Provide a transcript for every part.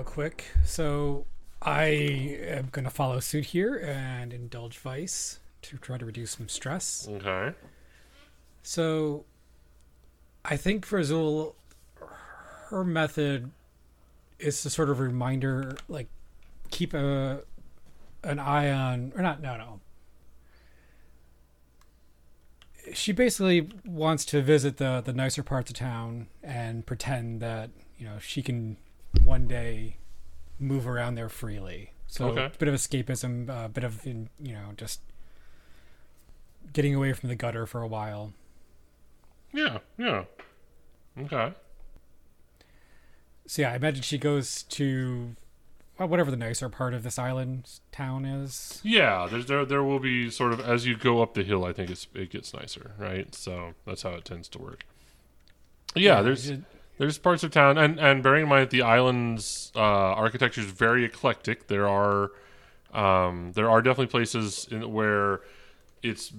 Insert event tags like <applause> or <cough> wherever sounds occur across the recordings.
real quick. So I am going to follow suit here and indulge vice to try to reduce some stress. Okay. So I think for Azul, her method is to sort of reminder, like keep a an eye on, or not, no, no. She basically wants to visit the the nicer parts of town and pretend that you know she can one day move around there freely. So Okay. a bit of escapism, a bit of you know just getting away from the gutter for a while. Yeah. Yeah. Okay. So yeah, I imagine she goes to well, whatever the nicer part of this island town is. Yeah, there's there there will be sort of as you go up the hill. I think it's it gets nicer, right? So that's how it tends to work. Yeah, there's it- there's parts of town, and and bearing in mind that the island's uh, architecture is very eclectic. There are um, there are definitely places in where it's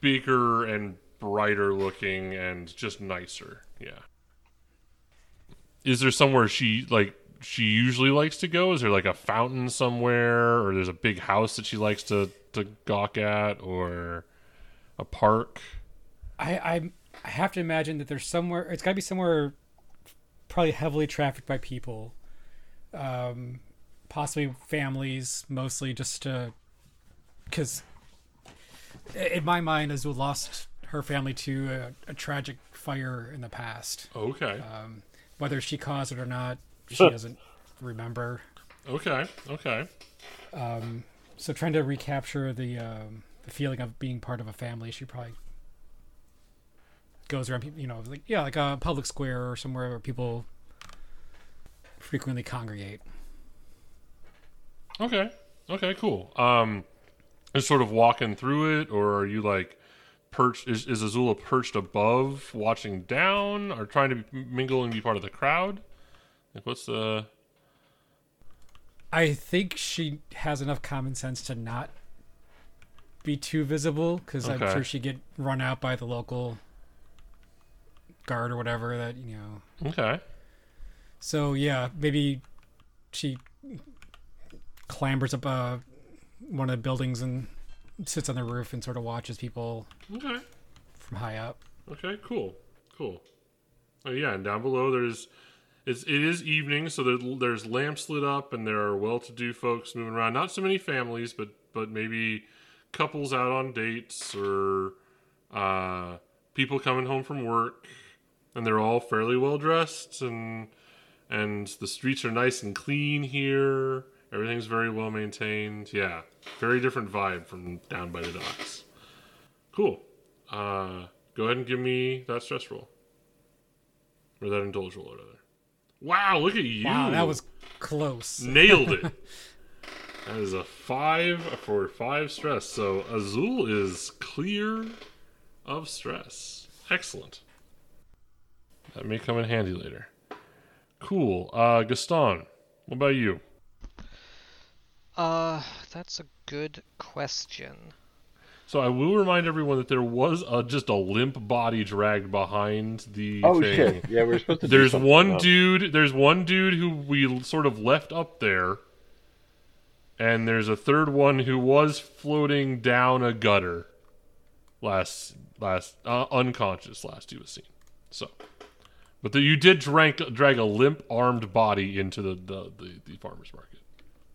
bigger and brighter looking and just nicer. Yeah. Is there somewhere she like she usually likes to go? Is there like a fountain somewhere, or there's a big house that she likes to to gawk at, or a park? I, I I have to imagine that there's somewhere. It's got to be somewhere, probably heavily trafficked by people, um, possibly families, mostly just to, because in my mind, Azul lost her family to a, a tragic fire in the past. Okay. Um, whether she caused it or not, she doesn't remember. Okay. Okay. Um, so trying to recapture the um, the feeling of being part of a family, she probably goes around, you know, like yeah, like a public square or somewhere where people frequently congregate. Okay. Okay. Cool. Um, is sort of walking through it, or are you like perched? Is, is Azula perched above, watching down, or trying to be- mingle and be part of the crowd? Like, what's the? I think she has enough common sense to not be too visible because I'm sure she'd get run out by the local guard or whatever that you know Okay. So yeah, maybe she clambers up uh, one of the buildings and sits on the roof and sort of watches people Okay. from high up. Okay, cool, cool. Oh yeah, and down below there's it's it is evening, so there, there's lamps lit up, and there are well-to-do folks moving around. Not so many families, but but maybe couples out on dates or uh, people coming home from work, and they're all fairly well dressed, and and the streets are nice and clean here. Everything's very well maintained. Yeah, very different vibe from down by the docks. Cool. Uh, go ahead and give me that stress roll. Or that indulge roll, or rather. Wow, look at you. Wow, that was close. Nailed it. <laughs> that is a five for five stress. So Azul is clear of stress. Excellent. That may come in handy later. Cool. Uh, Gaston, what about you? Uh, that's a good question. So I will remind everyone that there was a, just a limp body dragged behind the Oh thing. shit! Yeah, we're supposed to. do There's one about- dude. There's one dude who we sort of left up there, and there's a third one who was floating down a gutter. Last, last, uh, unconscious. Last he was seen. So, but the, you did drag drag a limp armed body into the the, the, the farmers market.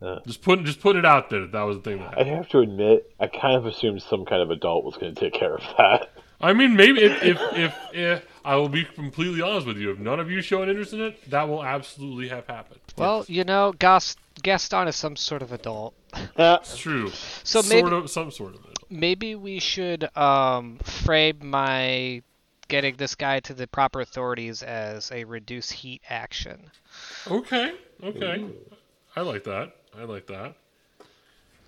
Uh. Just put just put it out there. that That was the thing that I have to admit, I kind of assumed some kind of adult was going to take care of that. I mean, maybe if, if if if I will be completely honest with you, if none of you show an interest in it, that will absolutely have happened. Well, you know, Gas- Gaston is some sort of adult. <laughs> That's true. So sort maybe- of some sort of it. Maybe we should um, frame my getting this guy to the proper authorities as a reduce heat action. Okay, okay. I like that. I like that.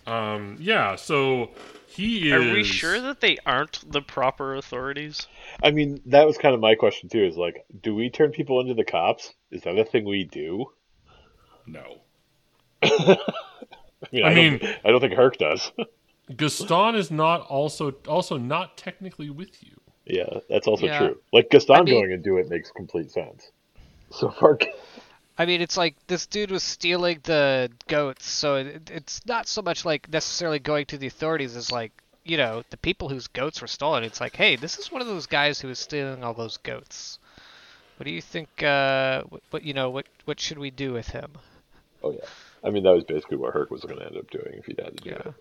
Um, yeah. So he is. Are we sure that they aren't the proper authorities? I mean, that was kind of my question too. Is like, do we turn people into the cops? Is that a thing we do? No. <laughs> I mean, I I, mean- don't, I don't think Herc does. <laughs> Gaston is not also also not technically with you. Yeah, that's also Yeah. true. Like Gaston I mean- going into it makes complete sense. So far, <laughs> I mean, it's like this dude was stealing the goats, so it, it's not so much like necessarily going to the authorities as like, you know, the people whose goats were stolen. It's like, hey, this is one of those guys who was stealing all those goats. What do you think? Uh, what, what you know, what what should we do with him? oh yeah. I mean, that was basically what Herc was going to end up doing if he'd had to do Yeah. it.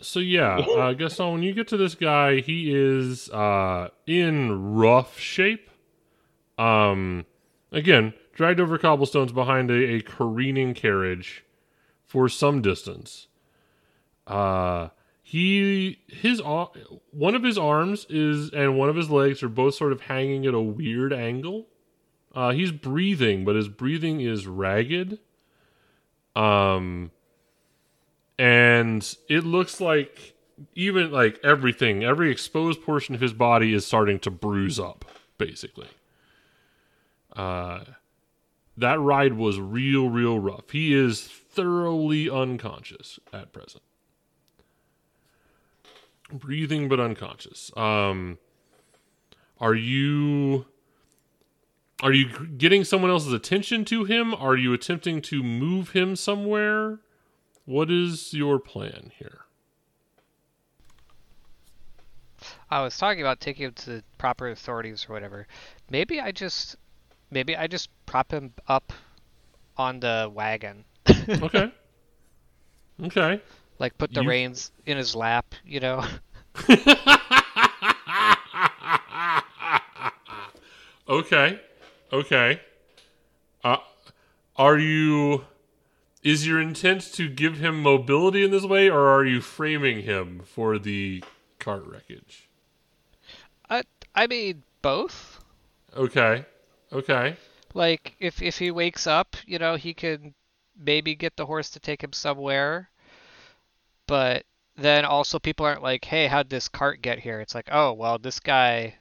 So yeah, <laughs> uh, Gaston, when you get to this guy, he is uh, in rough shape. Um, again, dragged over cobblestones behind a, a careening carriage for some distance. Uh, he his one of his arms is and one of his legs are both sort of hanging at a weird angle. Uh, he's breathing, but his breathing is ragged. Um, and it looks like even like everything, every exposed portion of his body is starting to bruise up, basically. Uh, that ride was real, real rough. He is thoroughly unconscious at present. Breathing but unconscious. Um, are you are you getting someone else's attention to him? Are you attempting to move him somewhere? What is your plan here? I was talking about taking him to the proper authorities or whatever. Maybe I just, maybe I just prop him up on the wagon, <laughs> Okay. okay. like put the You- reins in his lap, you know. <laughs> Okay. Okay. Uh, are you. Is your intent to give him mobility in this way, or are you framing him for the cart wreckage? I, I mean both. Okay. Okay. Like if if he wakes up, you know, he can maybe get the horse to take him somewhere. But then also people aren't like, "Hey, how'd this cart get here?" It's like, "Oh, well, this guy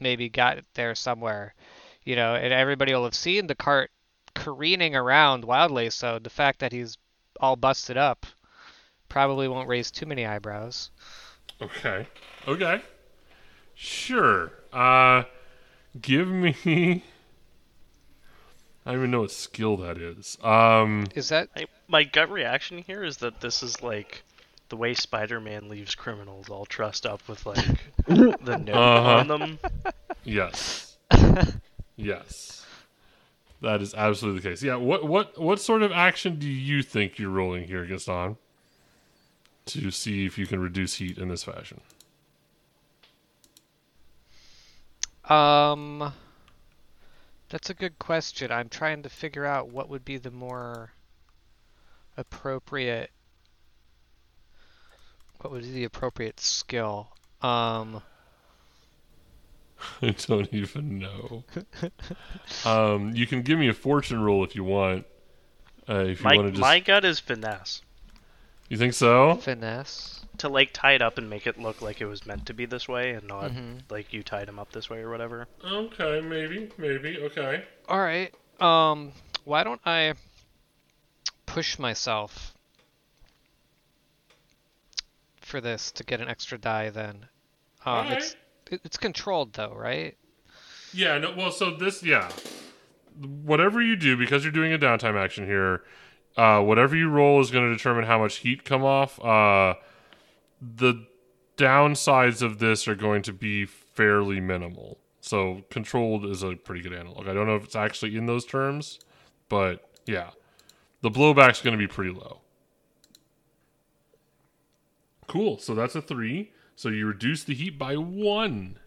maybe got there somewhere." You know, and everybody will have seen the cart careening around wildly, so the fact that he's all busted up probably won't raise too many eyebrows. Okay. Okay. Sure. Uh give me <laughs> I don't even know what skill that is. Um Is that I, my gut reaction here is that this is like the way Spider-Man leaves criminals all trussed up with like <laughs> the note Uh-huh. on them. yes. <laughs> yes. That is absolutely the case. Yeah, what what what sort of action do you think you're rolling here, Gaston? To see if you can reduce heat in this fashion. Um, that's a good question. I'm trying to figure out what would be the more appropriate. What would be the appropriate skill? Um, <laughs> I don't even know. um, you can give me a fortune roll if you want. Uh, if you My want to just, my gut is finesse you think so? finesse. to like tie it up and make it look like it was meant to be this way and not Mhm. like you tied him up this way or whatever. Okay, maybe, maybe. Okay. All right. Um, why don't I push myself for this to get an extra die then? Um, Alright. it's it, it's controlled though, right? Yeah. No. Well, so this, yeah. Whatever you do, because you're doing a downtime action here, uh, whatever you roll is going to determine how much heat come off. Uh, the downsides of this are going to be fairly minimal. So controlled is a pretty good analog. I don't know if it's actually in those terms, but yeah, the blowback's going to be pretty low. Cool. So that's a three. So you reduce the heat by one.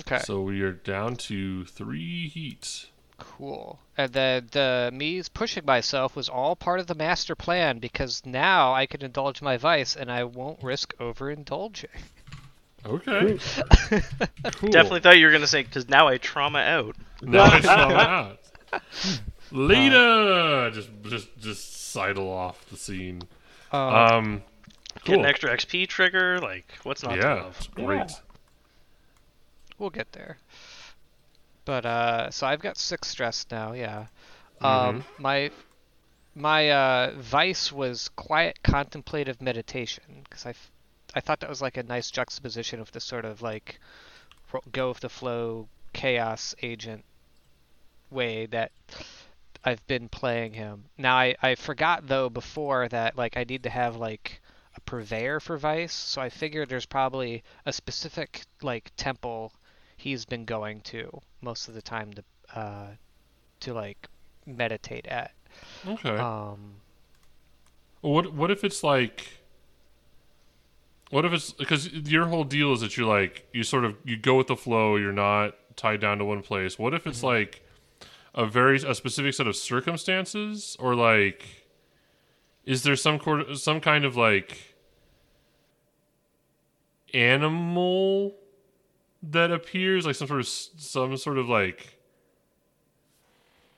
Okay. So we are down to three heats. Cool. And then the me pushing myself was all part of the master plan because now I can indulge my vice and I won't risk overindulging. Okay. cool. Definitely thought you were gonna say because now I trauma out. Now I saw <laughs> that. Later, just just just sidle off the scene. Uh, Um, Get an extra XP trigger. Like what's not to yeah, love? it's great. we'll get there. But uh, so I've got six stress now. Yeah. Mm-hmm. Um, my my uh, vice was quiet contemplative meditation because I f- I thought that was like a nice juxtaposition of the sort of like ro- go with the flow chaos agent way that I've been playing him. Now I, I forgot though before that like I need to have like a purveyor for Vice, so I figured there's probably a specific like temple he's been going to most of the time to uh to like meditate at. Okay. Um What what if it's like what if it's because your whole deal is that you like you sort of you go with the flow, you're not tied down to one place. What if it's like a very a specific set of circumstances or like is there some some kind of like animal that appears like some sort of some sort of like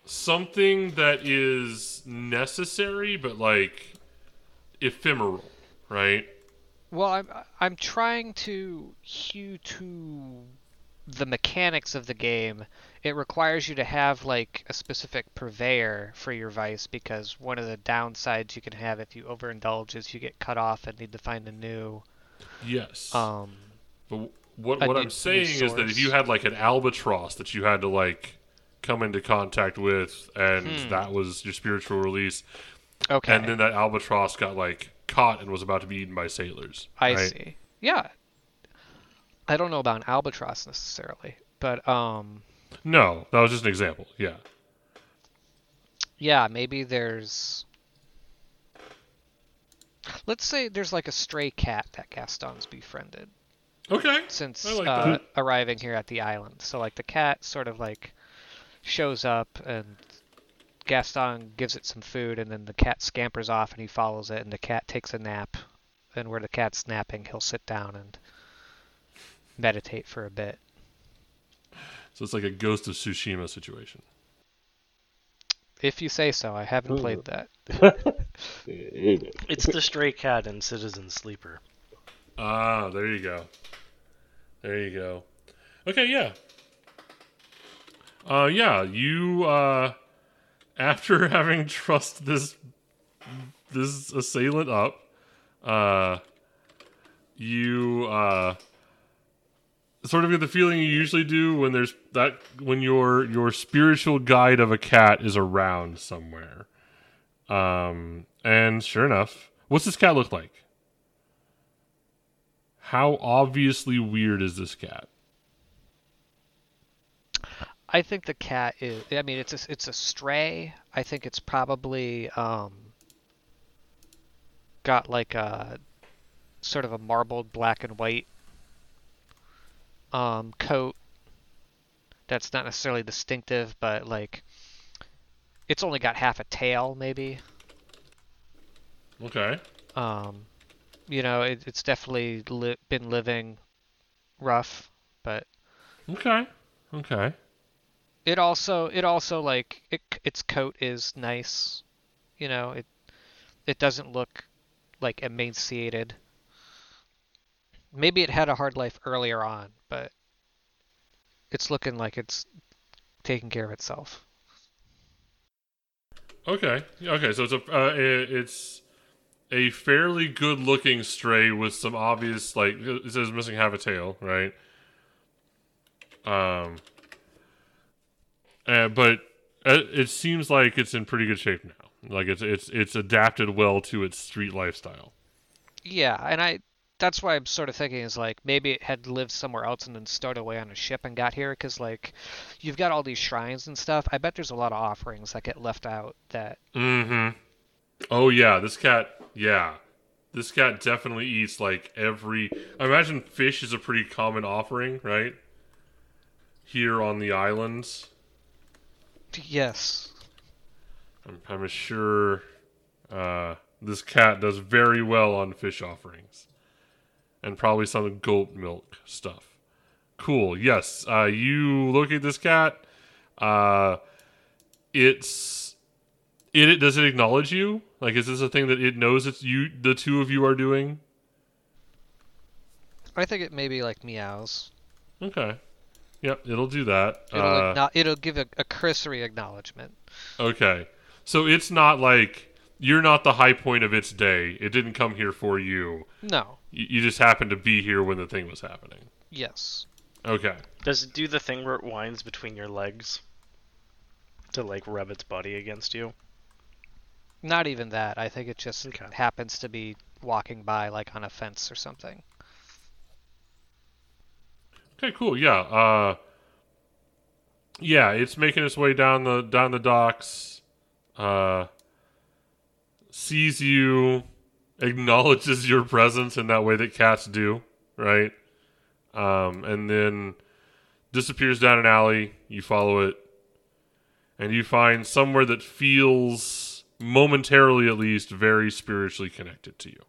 something that is necessary but like ephemeral, right? Well, I'm I'm trying to hew to the mechanics of the game. It requires you to have like a specific purveyor for your vice because one of the downsides you can have if you overindulge is you get cut off and need to find a new Yes. um but what what new- I'm saying is that if you had like an albatross that you had to like come into contact with and Hmm. that was your spiritual release okay. and then that albatross got like caught and was about to be eaten by sailors. I right? see. Yeah. I don't know about an albatross necessarily, but um No, that was just an example. Yeah. yeah, maybe there's Let's say there's like a stray cat that Gaston's befriended. Okay. since like uh, arriving here at the island. So like the cat sort of like shows up and Gaston gives it some food and then the cat scampers off and he follows it and the cat takes a nap. And where the cat's napping, he'll sit down and meditate for a bit. So it's like a Ghost of Tsushima situation. If you say so, I haven't played <laughs> that. <laughs> It's the stray cat in Citizen Sleeper. Ah, there you go. There you go. Okay, yeah. Uh yeah, you uh after <laughs> having trust this this assailant up, uh you uh sort of get the feeling you usually do when there's that when your your spiritual guide of a cat is around somewhere. Um and sure enough, what's this cat look like? How obviously weird is this cat? I think the cat is. I mean, it's a, it's a stray. I think it's probably um, got like a sort of a marbled black and white um, coat. That's not necessarily distinctive, but like it's only got half a tail, maybe. Okay. Um, you know, it, it's definitely li- been living rough, but Okay. Okay. it also it also like it, its coat is nice you know it it doesn't look like emaciated maybe it had a hard life earlier on but it's looking like it's taking care of itself Okay. Okay. So it's a uh, it's a fairly good looking stray with some obvious like it says missing half a tail, right? Um. Uh, but uh, it seems like it's in pretty good shape now. Like it's it's it's adapted well to its street lifestyle. yeah and i that's why i'm sort of thinking is like maybe it had lived somewhere else and then stowed away on a ship and got here because like you've got all these shrines and stuff i bet there's a lot of offerings that get left out that Mm-hmm. Oh yeah, this cat. Yeah, this cat definitely eats like every. I imagine fish is a pretty common offering, right? Here on the islands, yes I'm, I'm sure uh, this cat does very well on fish offerings, and probably some goat milk stuff. Cool. Yes. Uh, you locate this cat. Uh, it's it, it. Does it acknowledge you? Like, is this a thing that it knows it's you? The two of you are doing. i think it maybe like meows Okay. Yep. It'll do that. It'll, Uh, it'll give a, a cursory acknowledgement. Okay. So it's not like you're not the high point of its day. It didn't come here for you. No. You, you just happened to be here when the thing was happening. Yes. Okay. Does it do the thing where it winds between your legs to like rub its body against you? Not even that. I think it just Okay. happens to be walking by like on a fence or something. Okay, cool. Yeah. Uh Yeah, it's making its way down the down the docks. Uh sees you, acknowledges your presence in that way that cats do, right? Um and then disappears down an alley. You follow it and you find somewhere that feels momentarily at least very spiritually connected to you.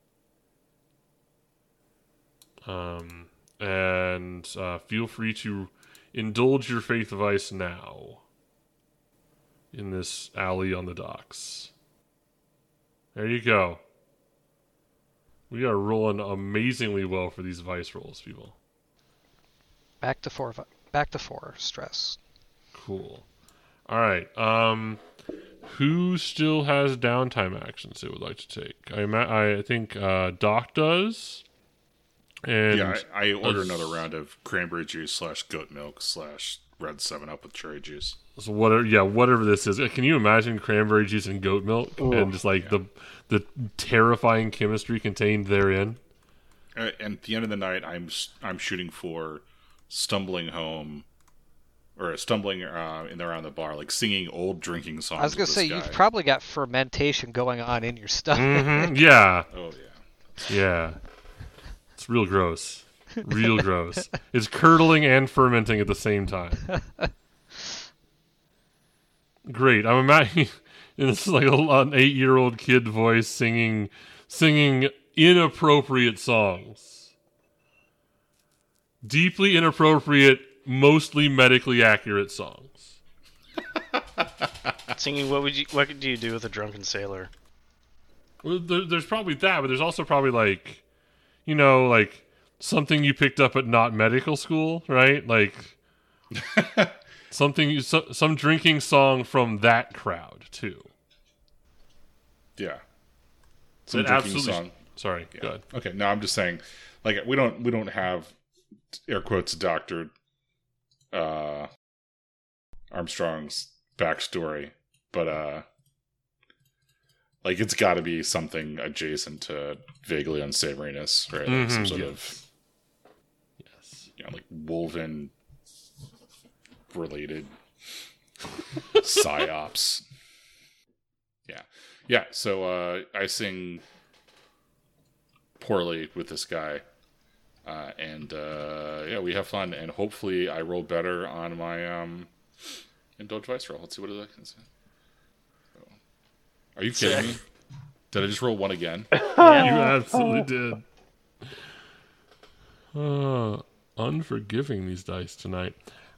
Um and uh, feel free to indulge your faith of ice now in this alley on the docks. There you go. We are rolling amazingly well for these vice rolls, people. Back to four. Back to four. Stress. Cool. All right. Um, who still has downtime actions they would like to take? I ima- I think uh, Doc does. And yeah, I, I order another round of cranberry juice slash goat milk slash red seven up with cherry juice. So whatever, yeah, whatever this is. Can you imagine cranberry juice and goat milk, and just like the the terrifying chemistry contained therein? Uh, and at the end of the night, I'm s- I'm shooting for stumbling home, or stumbling uh, in around the bar, like singing old drinking songs. I was gonna say this you've probably got fermentation going on in your stomach. Mhm, <laughs> Yeah, Oh yeah. yeah. It's real gross. Real gross. It's curdling and fermenting at the same time. <laughs> Great. I'm imagining <laughs> this is like a, an eight-year-old kid voice singing singing inappropriate songs. Deeply inappropriate, mostly medically accurate songs. <laughs> Singing, what would you? What do you do with a drunken sailor? Well, there, there's probably that, but there's also probably like, you know, like something you picked up at not medical school, right? Like <laughs> something, you, so, some drinking song from that crowd too. Yeah. Some drinking song. Sorry, Yeah. go ahead. Okay, no, I'm just saying, like we don't we don't have air quotes doctor uh Armstrong's backstory, but uh like it's got to be something adjacent to vaguely unsavoriness, right? Like some Mhm, sort yes. of Yes. you know, like woven related psyops. Yeah. Yeah, so uh I sing poorly with this guy. Uh, and uh, yeah, we have fun, and hopefully I roll better on my um, indulge vice roll. Let's see what it is. Are you kidding me? Did I just roll one again? You absolutely did. Uh, unforgiving these dice tonight.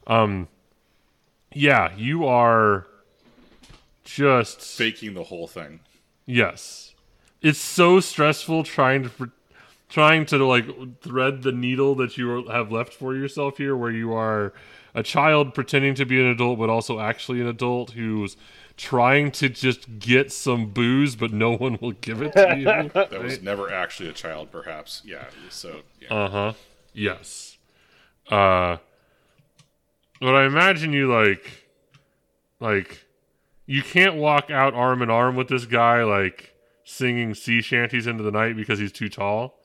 Um, yeah, you are just Faking the whole thing. Yes, it's so stressful trying to trying to like thread the needle that you have left for yourself here, where you are a child pretending to be an adult, but also actually an adult who's trying to just get some booze, but no one will give it to <laughs> you. That was never actually a child, perhaps. Yeah. So yeah. Uh huh. Yes. Uh. But I imagine you like, like, you can't walk out arm in arm with this guy like singing sea shanties into the night because he's too tall.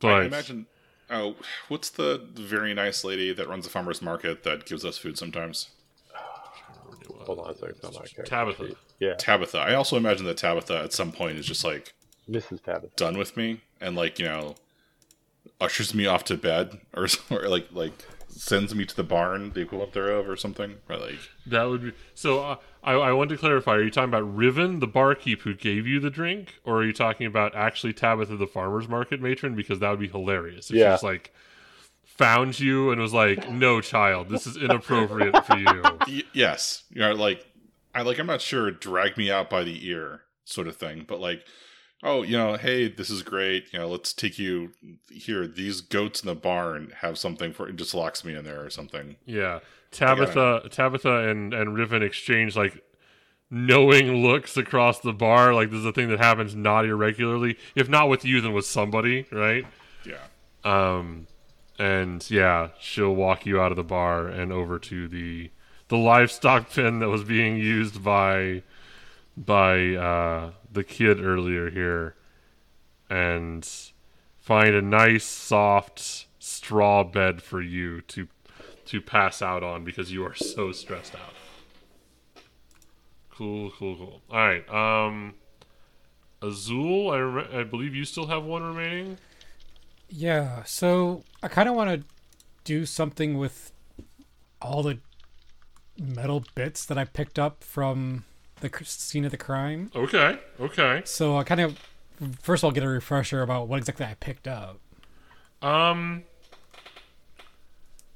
But I imagine. Oh, what's the very nice lady that runs the farmers market that gives us food sometimes? Hold on a second. It's on my Tabitha. sheet. Yeah, Tabitha. I also imagine that Tabitha at some point is just like Mrs. Tabitha. done with me and like you know ushers me off to bed or, <laughs> or like like sends me to the barn, the equivalent thereof, or something. Or like that would be so. Uh, I I want to clarify: Are you talking about Riven, the barkeep who gave you the drink, or are you talking about actually Tabitha, the farmers market matron? Because that would be hilarious if she Yeah. just like found you and was like, "No, child, this is inappropriate for you." <laughs> y- yes, you know, like I like I'm not sure drag me out by the ear sort of thing, but like oh you know hey this is great you know let's take you here these goats in the barn have something for it just locks me in there or something Yeah, Tabitha, Tabitha, and and Riven exchange like knowing looks across the bar. Like this is a thing that happens not irregularly. If not with you, then with somebody, right? Yeah. Um, and yeah, she'll walk you out of the bar and over to the the livestock pen that was being used by by uh, the kid earlier here, and find a nice soft straw bed for you to to pass out on because you are so stressed out. Cool, cool, cool. All right. Um, Azul, I, rem- I believe you still have one remaining. Yeah, so I kind of want to do something with all the metal bits that I picked up from the scene of the crime. Okay, okay. So I kind of first of all get a refresher about what exactly I picked up. Um.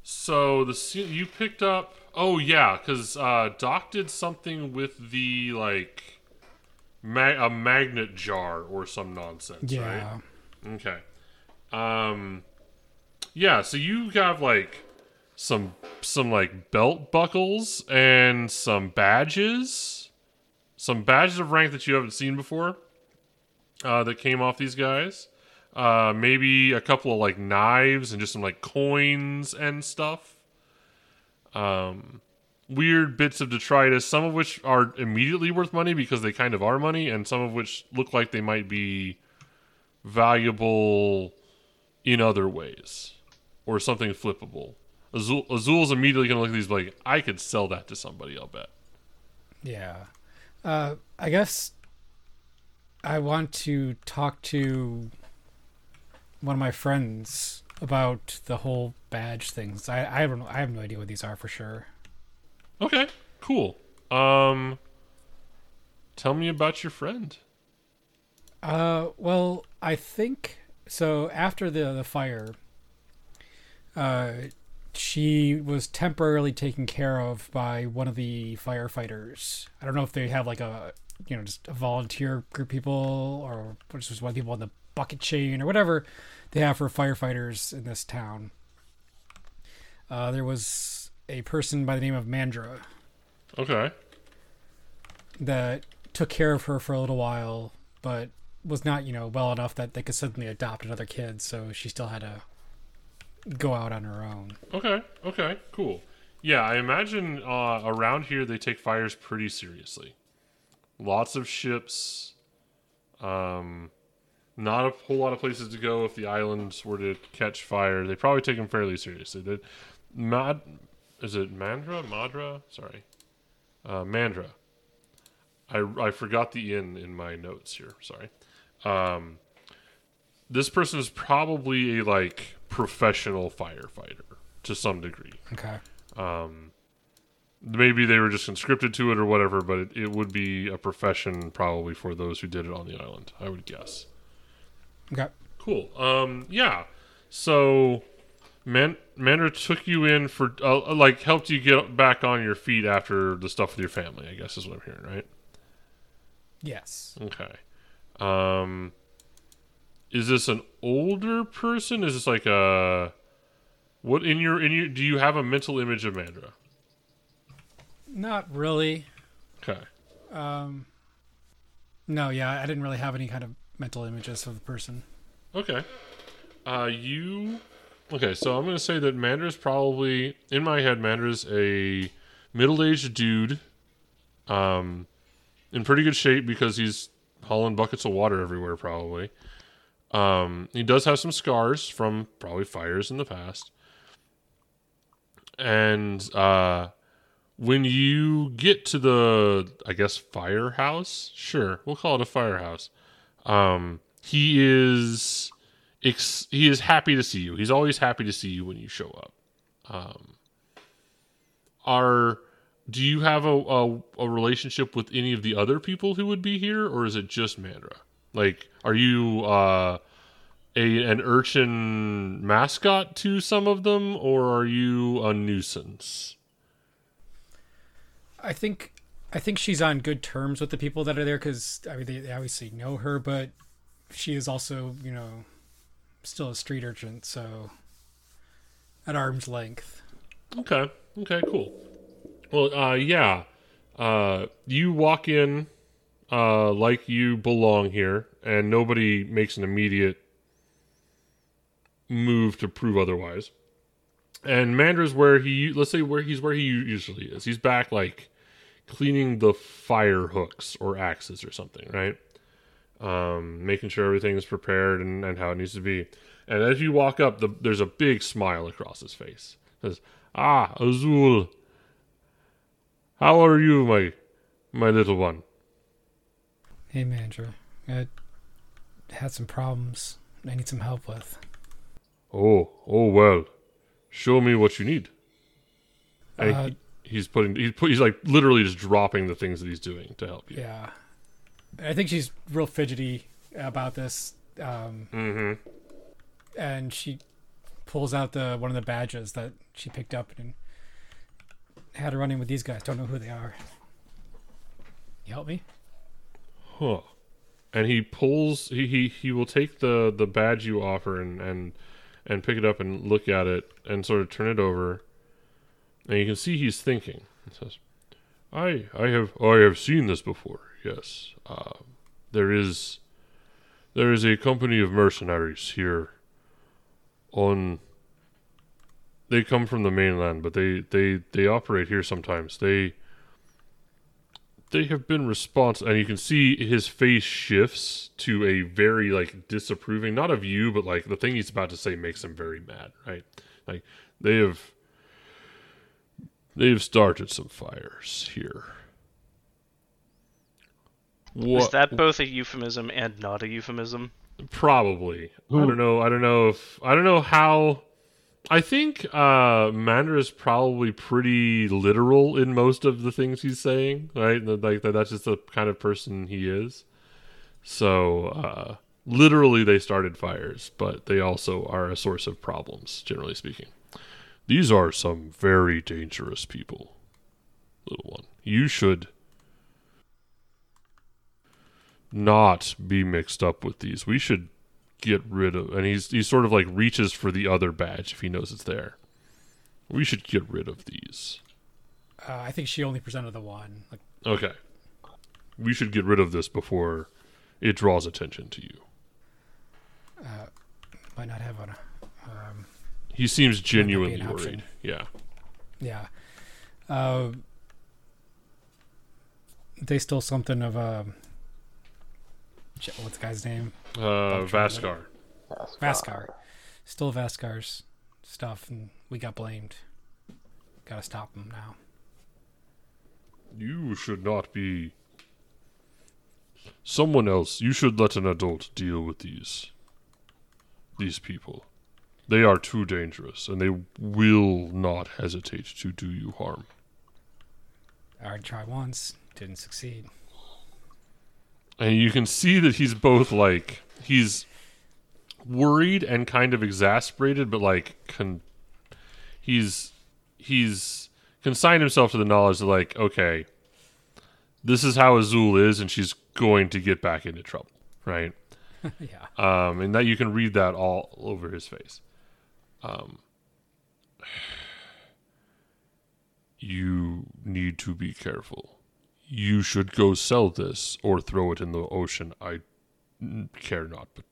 So the se- you picked up. Oh yeah, because uh, Doc did something with the like ma- a magnet jar or some nonsense, Yeah. right? Okay. Um. Yeah. So you have like some some like belt buckles and some badges, some badges of rank that you haven't seen before. Uh, that came off these guys. Uh, maybe a couple of like knives and just some like coins and stuff. Um, weird bits of detritus, some of which are immediately worth money because they kind of are money, and some of which look like they might be valuable in other ways or something flippable. Azul, Azul's immediately going to look at these like, I could sell that to somebody, I'll bet. Yeah. Uh, I guess I want to talk to one of my friends about the whole badge things. I, I don't know. I have no idea what these are for sure. Okay, cool. Um, tell me about your friend. Uh, well, I think so. After the the fire, uh, she was temporarily taken care of by one of the firefighters. I don't know if they have like a you know just a volunteer group of people or just one people on the bucket chain or whatever they have for firefighters in this town. Uh, there was a person by the name of Mandra Okay. that took care of her for a little while, but was not, you know, well enough that they could suddenly adopt another kid, so she still had to go out on her own. Okay. Okay. Cool. Yeah, I imagine uh, around here they take fires pretty seriously. Lots of ships. Um, not a whole lot of places to go if the islands were to catch fire. They probably take them fairly seriously. The Mad, is it Mandra? Madra? Sorry, uh, Mandra. I I forgot the in in my notes here. Sorry. Um, this person is probably a like professional firefighter to some degree. Okay. Um, maybe they were just conscripted to it or whatever, but it, it would be a profession probably for those who did it on the island. I would guess. Okay. Cool. Um, yeah. So, Man- Mandra took you in for uh, like helped you get back on your feet after the stuff with your family. I guess is what I'm hearing, right? Yes. Okay. Um, is this an older person? Is this like a what in your in your? Do you have a mental image of Mandra? Not really. Okay. Um, no, yeah, I didn't really have any kind of mental images of the person. Okay. Uh, you. Okay, so I'm going to say that Mandra's probably in my head. Mandra's a middle-aged dude, um, in pretty good shape because he's hauling buckets of water everywhere. Probably. Um, he does have some scars from probably fires in the past, and uh, when you get to the, I guess, firehouse. Sure, we'll call it a firehouse. Um, he is ex- he is happy to see you. He's always happy to see you when you show up. Um, are do you have a, a a relationship with any of the other people who would be here, or is it just Mandra? Like, are you uh, a an urchin mascot to some of them, or are you a nuisance? I think I think she's on good terms with the people that are there because I mean they, they obviously know her, but she is also you know still a street urchin, so at arm's length. Okay. Okay. Cool. Well, uh, yeah. Uh, you walk in uh, like you belong here, and nobody makes an immediate move to prove otherwise. And Mandra's where he, let's say where he's where he usually is. He's back like cleaning the fire hooks or axes or something, right? Um, making sure everything is prepared and, and how it needs to be. And as you walk up, the, there's a big smile across his face. It says, "Ah, Azul, how are you, my my little one?" Hey, Mandra. I had some problems I need some help with. Oh, oh well. Show me what you need. And Uh, he, he's putting he's put, he's like literally just dropping the things that he's doing to help you. Yeah. I think she's real fidgety about this. Um, Mm-hmm. and she pulls out the one of the badges that she picked up and had a run in with these guys. Don't know who they are. You help me? Huh. And he pulls he, he he will take the the badge you offer and and and pick it up and look at it and sort of turn it over. And you can see he's thinking. He says, "I I have I have seen this before. Yes. Uh, there is there is a company of mercenaries here on they come from the mainland, but they they they operate here sometimes. They they have been respons and you can see his face shifts to a very like disapproving not of you but like the thing he's about to say makes him very mad right like they have they've started some fires here what Is that both a euphemism and not a euphemism? Probably. I don't know. I don't know if I don't know how. I think uh, Mandra is probably pretty literal in most of the things he's saying. Right, like. That's just the kind of person he is. So uh, literally, they started fires, but they also are a source of problems, generally speaking. These are some very dangerous people, little one. You should not be mixed up with these. We should get rid of and he's he sort of like reaches for the other badge if he knows it's there. We should get rid of these. Uh, I think she only presented the one. Like, Okay. We should get rid of this before it draws attention to you. might not have a. Um, He seems genuinely an option. worried. Yeah. yeah. Uh, they stole something of a. What's the guy's name? Uh Vaskar. Vaskar. Still Vaskar's stuff, and we got blamed. Gotta stop him now. You should not be someone else. You should let an adult deal with these these people. They are too dangerous and they will not hesitate to do you harm. I already tried once, didn't succeed. and you can see that he's both like he's worried and kind of exasperated but like con- he's he's consigned himself to the knowledge that like okay this is how azul is and she's going to get back into trouble right <laughs> yeah. um and that you can read that all over his face um <sighs> you need to be careful you should go sell this or throw it in the ocean. I care not, but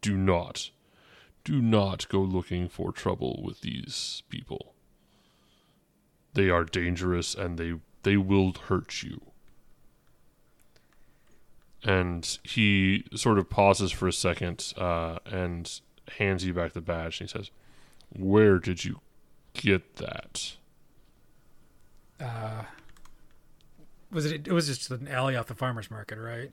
do not, do not go looking for trouble with these people. They are dangerous and they they will hurt you. And he sort of pauses for a second uh, and hands you back the badge. And he says, "Where did you get that?" Uh, was it? It was just an alley off the farmers market, right?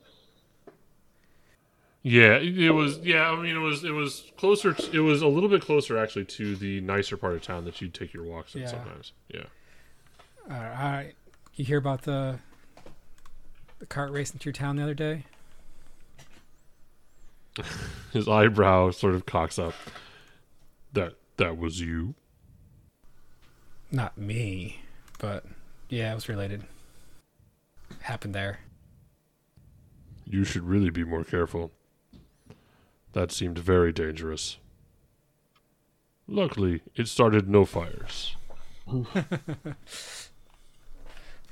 Yeah, it was. Yeah, I mean, it was. It was closer. To, it was a little bit closer, actually, to the nicer part of town that you'd take your walks in Yeah. sometimes. Yeah. Uh, all right. You hear about the the cart race into your town the other day? <laughs> His eyebrow sort of cocks up. That that was you. Not me, but yeah, it was related. Happened there. You should really be more careful. That seemed very dangerous. Luckily, it started no fires. <laughs>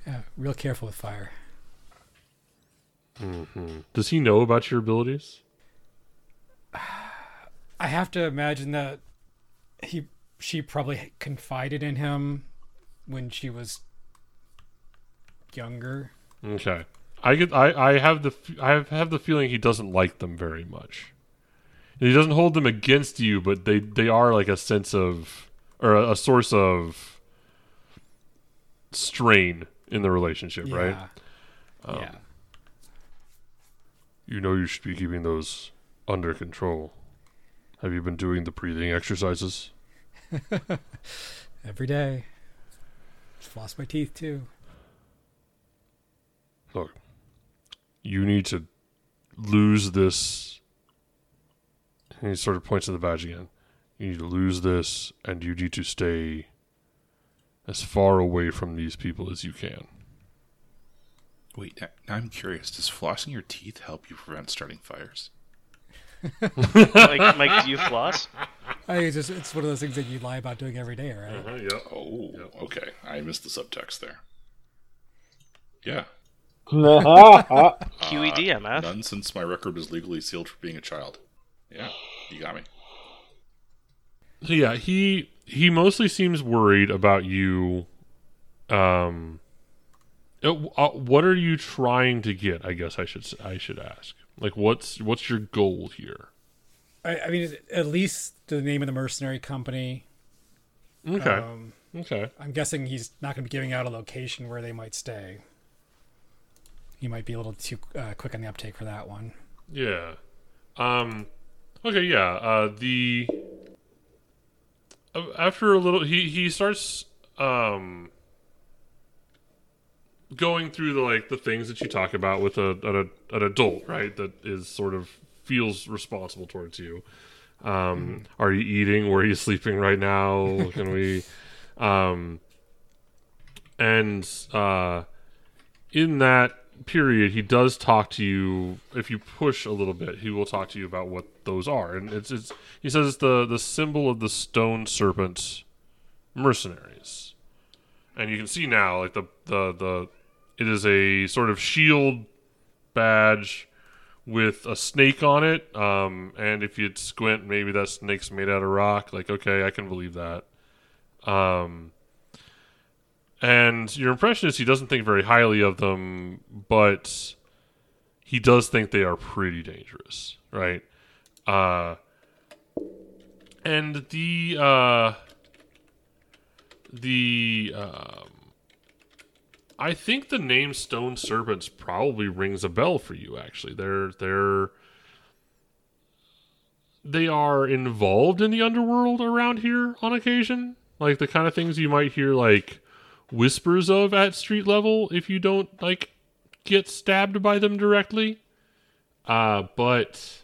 Yeah, real careful with fire. Mm-hmm. Does he know about your abilities? <sighs> I have to imagine that he she probably confided in him when she was younger. Okay. I get. I, I have the. I have, have the feeling he doesn't like them very much. He doesn't hold them against you, but they they are like a sense of or a, a source of strain in the relationship, right? Um, yeah. You know you should be keeping those under control. Have you been doing the breathing exercises? <laughs> Every day. Floss my teeth too. Look, you need to lose this. And he sort of points to the badge again. You need to lose this, and you need to stay as far away from these people as you can. Wait, now now I'm curious. Does flossing your teeth help you prevent starting fires? <laughs> Mike, Mike, do you floss? I think it's just it's one of those things that you lie about doing every day, right? Uh-huh, yep. Oh, okay. I missed the subtext there. Yeah, <laughs> QED, MF. none since my record was legally sealed for being a child. Yeah, you got me. So yeah, he he mostly seems worried about you. Um, uh, uh, what are you trying to get? I guess I should I should ask. Like, what's what's your goal here? I, I mean, at least the name of the mercenary company. Okay, Um, okay. I'm guessing he's not going to be giving out a location where they might stay. He might be a little too uh, quick on the uptake for that one. Yeah. Um okay, yeah. Uh the uh, after a little he he starts um going through the like the things that you talk about with a an, an adult, right? That is sort of feels responsible towards you. Um are you eating? Where are you sleeping right now? Can we <laughs> um and uh in that period, he does talk to you. If you push a little bit, he will talk to you about what those are. And it's, it's he says it's the the symbol of the stone serpent mercenaries. And you can see now, like the the the it is a sort of shield badge with a snake on it. Um, and if you squint, maybe that snake's made out of rock. Like, okay, I can believe that. Um, and your impression is he doesn't think very highly of them, but he does think they are pretty dangerous, right? Uh, and the uh, the um, I think the name Stone Serpents probably rings a bell for you. Actually, they're they're they are involved in the underworld around here on occasion, like the kind of things you might hear like whispers of at street level if you don't like get stabbed by them directly. Uh, but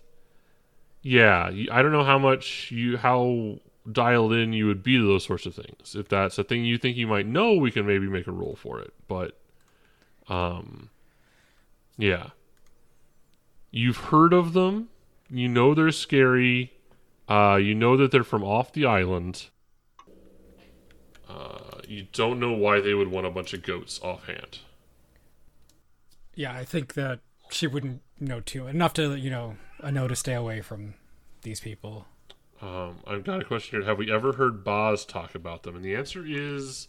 yeah, I don't know how much you how dialed in you would be to those sorts of things. If that's a thing you think you might know, we can maybe make a roll for it. But um, yeah, you've heard of them. You know they're scary. Uh, you know that they're from off the island. Uh, you don't know why they would want a bunch of goats offhand. Yeah, I think that she wouldn't know too enough to you know a know to stay away from these people. Um, I've got a question here. Have we ever heard Boz talk about them? And the answer is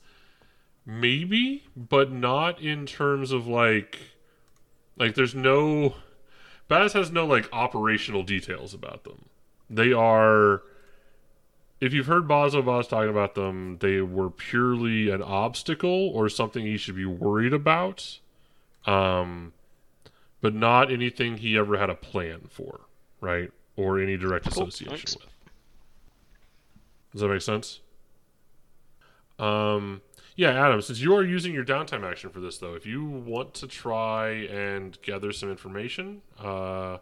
maybe, but not in terms of like, like there's no. Baz has no like operational details about them. They are. If you've heard Bozo Boz talking about them, they were purely an obstacle or something he should be worried about, um, but not anything he ever had a plan for, right? Or any direct Cool, association thanks. with. Does that make sense? Um, yeah, Adam, since you are using your downtime action for this, though, if you want to try and gather some information, uh,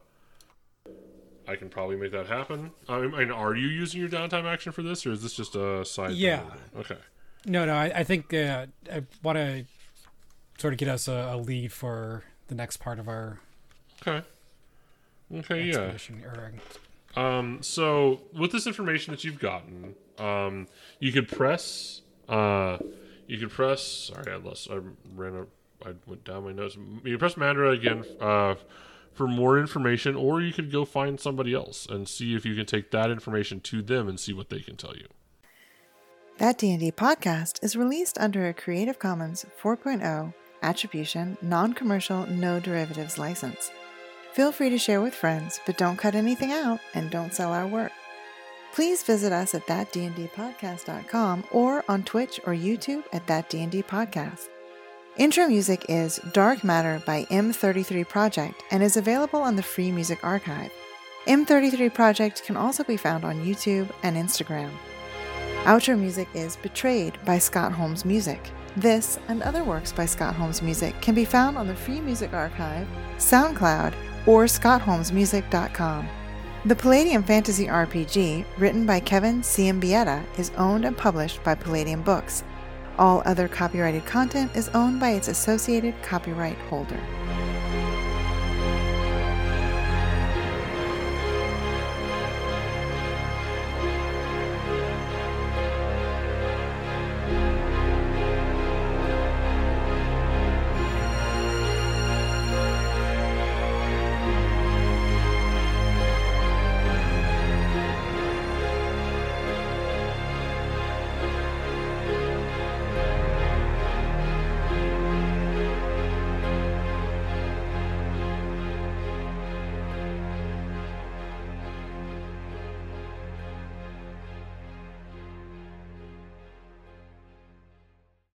I can probably make that happen. I mean, are you using your downtime action for this, or is this just a side? Yeah. Okay. No, no, I, I think uh, I want to sort of get us a, a lead for the next part of our Okay. Okay. Yeah. Or, Um, so with this information that you've gotten, um, you could press, uh, you could press. Sorry, I lost. I ran a, I went down my notes. You press Mandra again uh, for more information, or you could go find somebody else and see if you can take that information to them and see what they can tell you. That D&D podcast is released under a Creative Commons 4.0 attribution, non-commercial, no derivatives license. Feel free to share with friends, but don't cut anything out and don't sell our work. Please visit us at thatdndpodcast.com or on Twitch or YouTube at That D&D Podcast. Intro music is Dark Matter by M33 Project and is available on the Free Music Archive. M33 Project can also be found on YouTube and Instagram. Outro music is Betrayed by Scott Holmes Music. This and other works by Scott Holmes Music can be found on the Free Music Archive, SoundCloud, or scottholmesmusic.com. The Palladium Fantasy RPG, written by Kevin Siembieda, is owned and published by Palladium Books. All other copyrighted content is owned by its associated copyright holder.